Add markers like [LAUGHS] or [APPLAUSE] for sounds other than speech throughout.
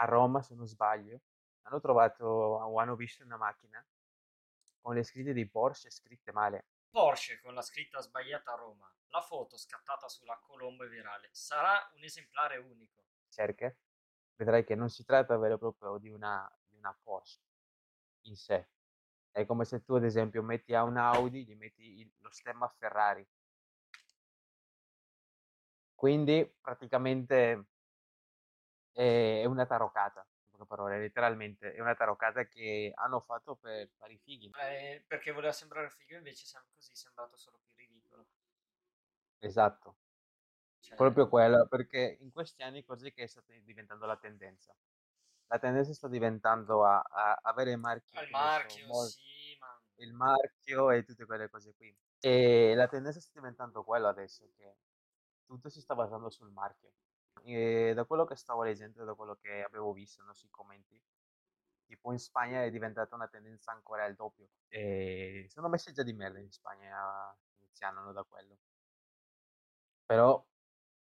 a Roma, se non sbaglio, hanno trovato hanno visto una macchina con le scritte di Porsche scritte male. Porsche con la scritta sbagliata a Roma. La foto scattata sulla Colombo è virale. Sarà un esemplare unico. Cerca, vedrai che non si tratta vero e proprio di una, di una Porsche in sé. È come se tu, ad esempio, metti a un Audi, gli metti il- lo stemma Ferrari. Quindi praticamente è una taroccata, in poche parole, letteralmente, è una taroccata che hanno fatto per fare i fighi. Eh, perché voleva sembrare figo, invece così è sembrato solo più ridicolo. Esatto, Cioè, proprio quello, perché in questi anni così che sta diventando la tendenza. La tendenza sta diventando a, a avere marchi, so, marchio, mol- sì, ma... il marchio e tutte quelle cose qui. E la tendenza sta diventando quello adesso, che tutto si sta basando sul marchio. E da quello che stavo leggendo, da quello che avevo visto no, sui commenti, tipo in Spagna è diventata una tendenza ancora il doppio. E sono già di merda in Spagna, iniziando no, da quello. Però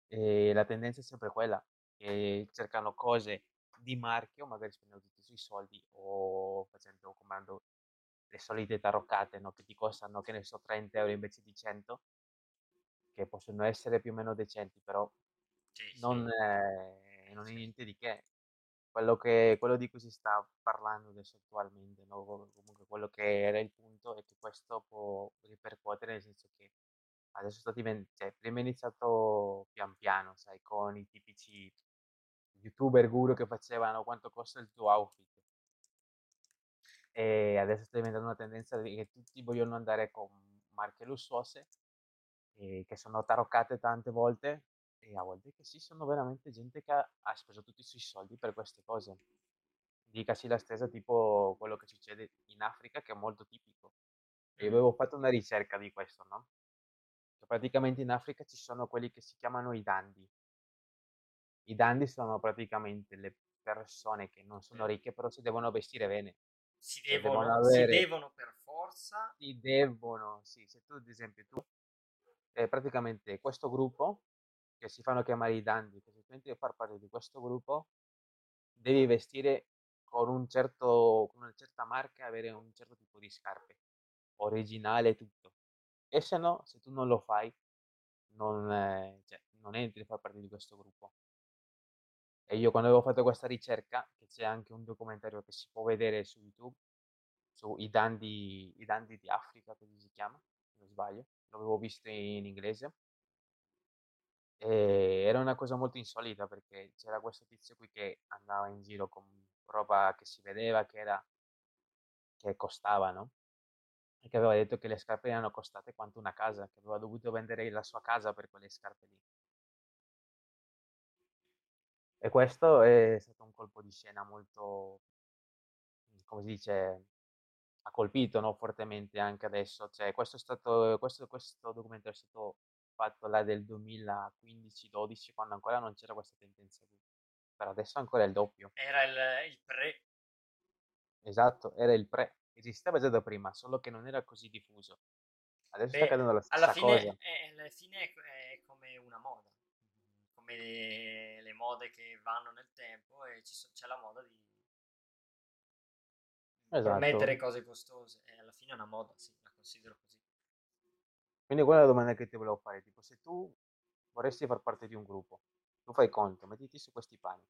eh, la tendenza è sempre quella, che cercano cose di marchio, magari spendendo tutti sui soldi o facendo comprando le solite taroccate, no, che ti costano, che ne so, 30 euro invece di 100, che possono essere più o meno decenti, però Sì, sì. non, eh, non è Sì. niente di che. Quello, che, quello di cui si sta parlando adesso attualmente, no? comunque quello che era il punto, è che questo può ripercuotere, nel senso che adesso sta diven- cioè, prima è iniziato pian piano, sai, con i tipici youtuber guru che facevano quanto costa il tuo outfit. E adesso sta diventando una tendenza di- che tutti vogliono andare con marche lussuose, che sono taroccate tante volte, e a volte che sì, sono veramente gente che ha, ha speso tutti i suoi soldi per queste cose. Dicasi la stessa, tipo quello che succede in Africa, che è molto tipico. E Mm. avevo fatto una ricerca di questo, no? Che praticamente in Africa ci sono quelli che si chiamano i dandi. I dandi sono praticamente le persone che non sono ricche, però si devono vestire bene. Si devono devono, si avere, devono per forza... si devono, sì, se tu ad esempio tu, eh, praticamente questo gruppo, che si fanno chiamare i dandi, che se tu entri a far parte di questo gruppo, devi vestire con un certo, con una certa marca avere un certo tipo di scarpe, originale tutto. E se no, se tu non lo fai, non, eh, cioè, non entri a far parte di questo gruppo. E io quando avevo fatto questa ricerca, che c'è anche un documentario che si può vedere su YouTube, su i dandi, i dandi di Africa, così si chiama, se non sbaglio, l'avevo visto in inglese, e era una cosa molto insolita perché c'era questo tizio qui che andava in giro con roba che si vedeva che era, che costava, no? E che aveva detto che le scarpe erano costate quanto una casa, che aveva dovuto vendere la sua casa per quelle scarpe lì. E questo è stato un colpo di scena molto, come si dice, ha colpito, no, fortemente anche adesso. Cioè, questo stato, questo, questo documentario è stato fatto là del 2015-12, quando ancora non c'era questa tendenza qui. Per adesso ancora è il doppio. Era il, il pre... Esatto, era il pre. Esisteva già da prima, solo che non era così diffuso. Adesso sta Beh, accadendo la alla stessa fine, cosa. è, alla fine è, è come una moda, come le, le mode che vanno nel tempo e ci c'è la moda di Esatto. cose costose e alla fine è una moda, sì, la considero così. Quindi quella è la domanda che ti volevo fare, tipo se tu vorresti far parte di un gruppo, tu fai conto, mettiti su questi panni,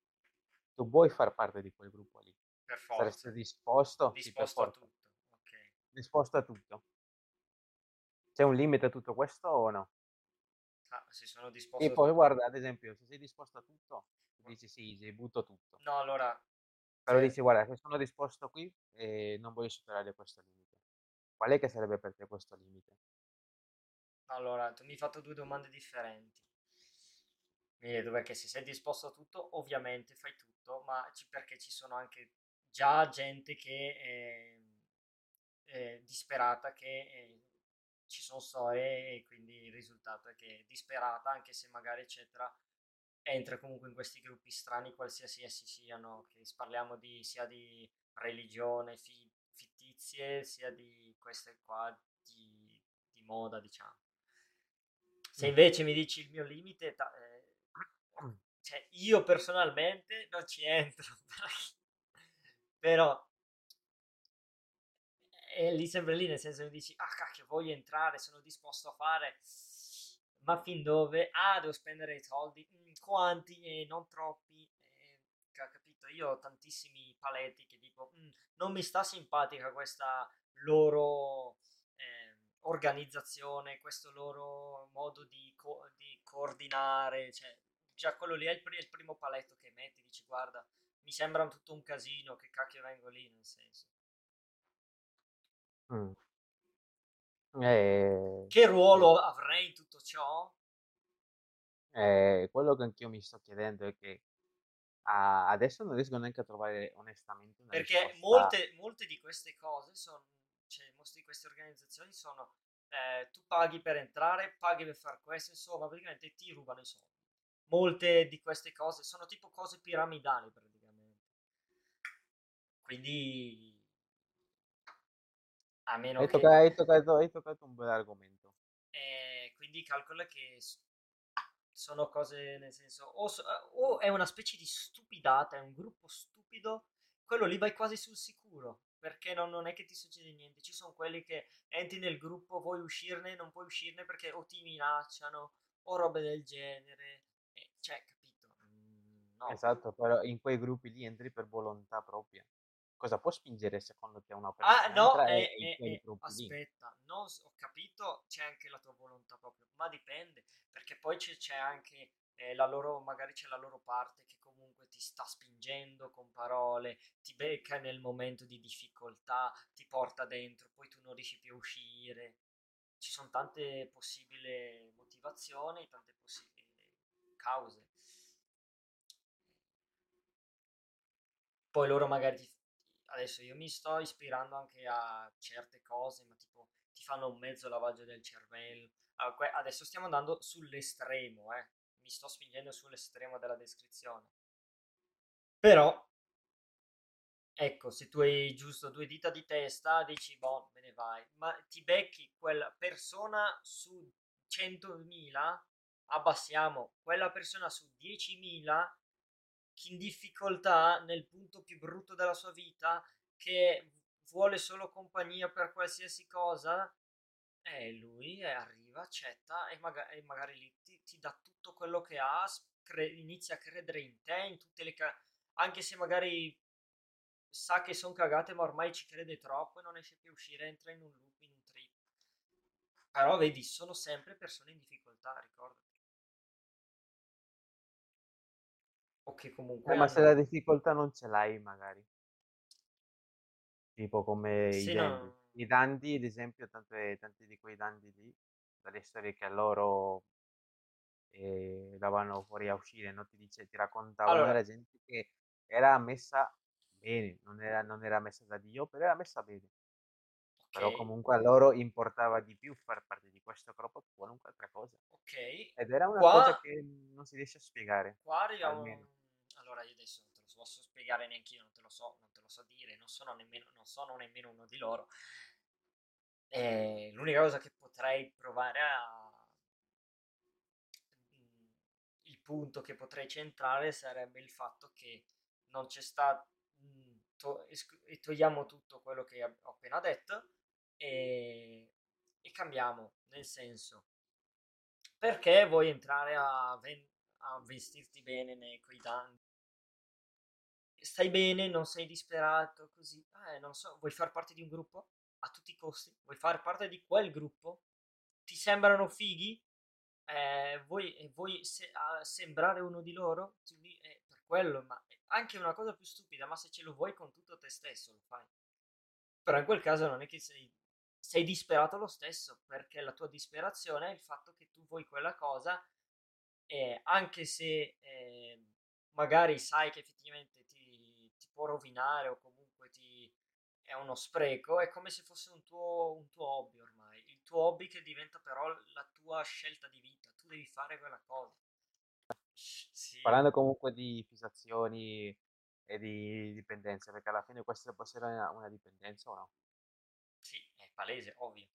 tu vuoi far parte di quel gruppo lì, Per saresti forza, disposto? Sì, per disposto a tutto, ok. disposto a tutto. C'è un limite a tutto questo o no? Ah, se sono E disposto... poi guarda, ad esempio, se sei disposto a tutto, tu dici sì, sì, butto tutto. No, allora, Però cioè, dici, guarda, se sono disposto qui e non voglio superare questo limite. Qual è che sarebbe per te questo limite? Allora, tu mi hai fatto due domande differenti. Mi vedo perché se sei disposto a tutto, ovviamente fai tutto, ma ci- perché ci sono anche già gente che è, è disperata, che eh, ci sono storie e quindi il risultato è che è disperata, anche se magari eccetera, entra comunque in questi gruppi strani, qualsiasi essi siano, che parliamo di, sia di religione fi- fittizie, sia di queste qua di, di moda, diciamo. Se invece mi dici il mio limite, eh, cioè, io personalmente non ci entro, [LAUGHS] però è lì sempre lì, nel senso che dici, ah cacchio, voglio entrare, sono disposto a fare, ma fin dove? Ah, devo spendere i soldi, mm, quanti? E non troppi, eh, capito? Io ho tantissimi paletti che dico, mm, non mi sta simpatica questa loro eh, organizzazione, questo loro modo di, co- di coordinare, cioè, già quello lì è il, pr- il primo paletto che metti, dici, guarda, mi sembra tutto un casino, che cacchio vengo lì, nel senso. Mm. Eh, Che ruolo avrei in tutto ciò? eh, quello che anch'io mi sto chiedendo è che ah, adesso non riesco neanche a trovare onestamente una Perché risposta. molte, molte di queste cose sono, cioè, molte di queste organizzazioni sono, eh, tu paghi per entrare, paghi per fare questo, insomma, praticamente ti rubano i soldi. Molte di queste cose sono tipo cose piramidali praticamente. Quindi, a meno Hai che... toccato, hai toccato- hai toccato un bel argomento. Eh, quindi calcola che sono cose nel senso, o, so- o è una specie di stupidata, è un gruppo stupido, quello lì vai quasi sul sicuro, perché non, non è che ti succede niente. Ci sono quelli che entri nel gruppo, vuoi uscirne, non puoi uscirne perché o ti minacciano o robe del genere. Eh, cioè, capito? Mm, no. Esatto, però in quei gruppi lì entri per volontà propria. Cosa può spingere secondo te una Ah, persona a no, eh, eh, eh, aspetta, no, s- ho capito, c'è anche la tua volontà proprio, ma dipende, perché poi c'è c'è anche eh, la loro, magari c'è la loro parte che comunque ti sta spingendo con parole, ti becca nel momento di difficoltà, ti porta dentro, poi tu non riesci più a uscire. Ci sono tante possibili motivazioni, tante possibili cause. Poi loro magari ti- adesso io mi sto ispirando anche a certe cose, ma tipo ti fanno un mezzo lavaggio del cervello. Ah, Adesso stiamo andando sull'estremo, eh. Mi sto spingendo sull'estremo della descrizione. Però, ecco, se tu hai giusto due dita di testa, dici, boh, me ne vai. Ma ti becchi quella persona su 100.000, abbassiamo quella persona su 10.000 che in difficoltà nel punto più brutto della sua vita, che vuole solo compagnia per qualsiasi cosa, e lui eh, arriva, accetta e, maga- e magari lì ti, ti dà tutto quello che ha, cre- inizia a credere in te, in tutte le ca- anche se magari sa che sono cagate, ma ormai ci crede troppo e non esce più a uscire, entra in un loop, in un trip. Però vedi, sono sempre persone in difficoltà, ricordati. O che comunque Eh, ma se la difficoltà non ce l'hai, magari, tipo come i Sì, dandy. no, I dandy, ad esempio, tante- tanti di quei dandy lì, dalle storie che a loro eh, davano fuori a uscire, no? Ti dice, ti raccontavano, Allora, era gente che era messa bene, non era, non era messa da Dio, però era messa bene. ok, Però comunque a loro importava di più far parte di questo gruppo che qualunque altra cosa. ok. Ed era una Qua, cosa che non si riesce a spiegare, qua arriviamo... almeno. Allora, io adesso non te lo posso spiegare neanche io, non te lo so, non te lo so dire, non sono nemmeno, non sono nemmeno uno di loro. E l'unica cosa che potrei provare a... mm, Il punto che potrei centrare sarebbe il fatto che non c'è stato... To- esclu- e togliamo tutto quello che ho appena detto e, e cambiamo, nel senso, perché vuoi entrare a, ven- a vestirti bene nei quei danni? Stai bene, non sei disperato, così, eh, non so, vuoi far parte di un gruppo? A tutti i costi? Vuoi fare parte di quel gruppo? Ti sembrano fighi? Eh, vuoi, eh, vuoi se- a- sembrare uno di loro? Ti eh, per quello, ma anche una cosa più stupida, ma se ce lo vuoi con tutto te stesso, lo fai. Però in quel caso non è che sei, sei disperato lo stesso, perché la tua disperazione è il fatto che tu vuoi quella cosa e anche se eh, magari sai che effettivamente ti, ti può rovinare o comunque ti, è uno spreco, è come se fosse un tuo, un tuo hobby ormai. Il tuo hobby che diventa però la tua scelta di vita. Tu devi fare quella cosa. Sì, Parlando comunque di fissazioni e di dipendenze, perché alla fine questa può essere una, una dipendenza o no? sì, è palese, ovvio.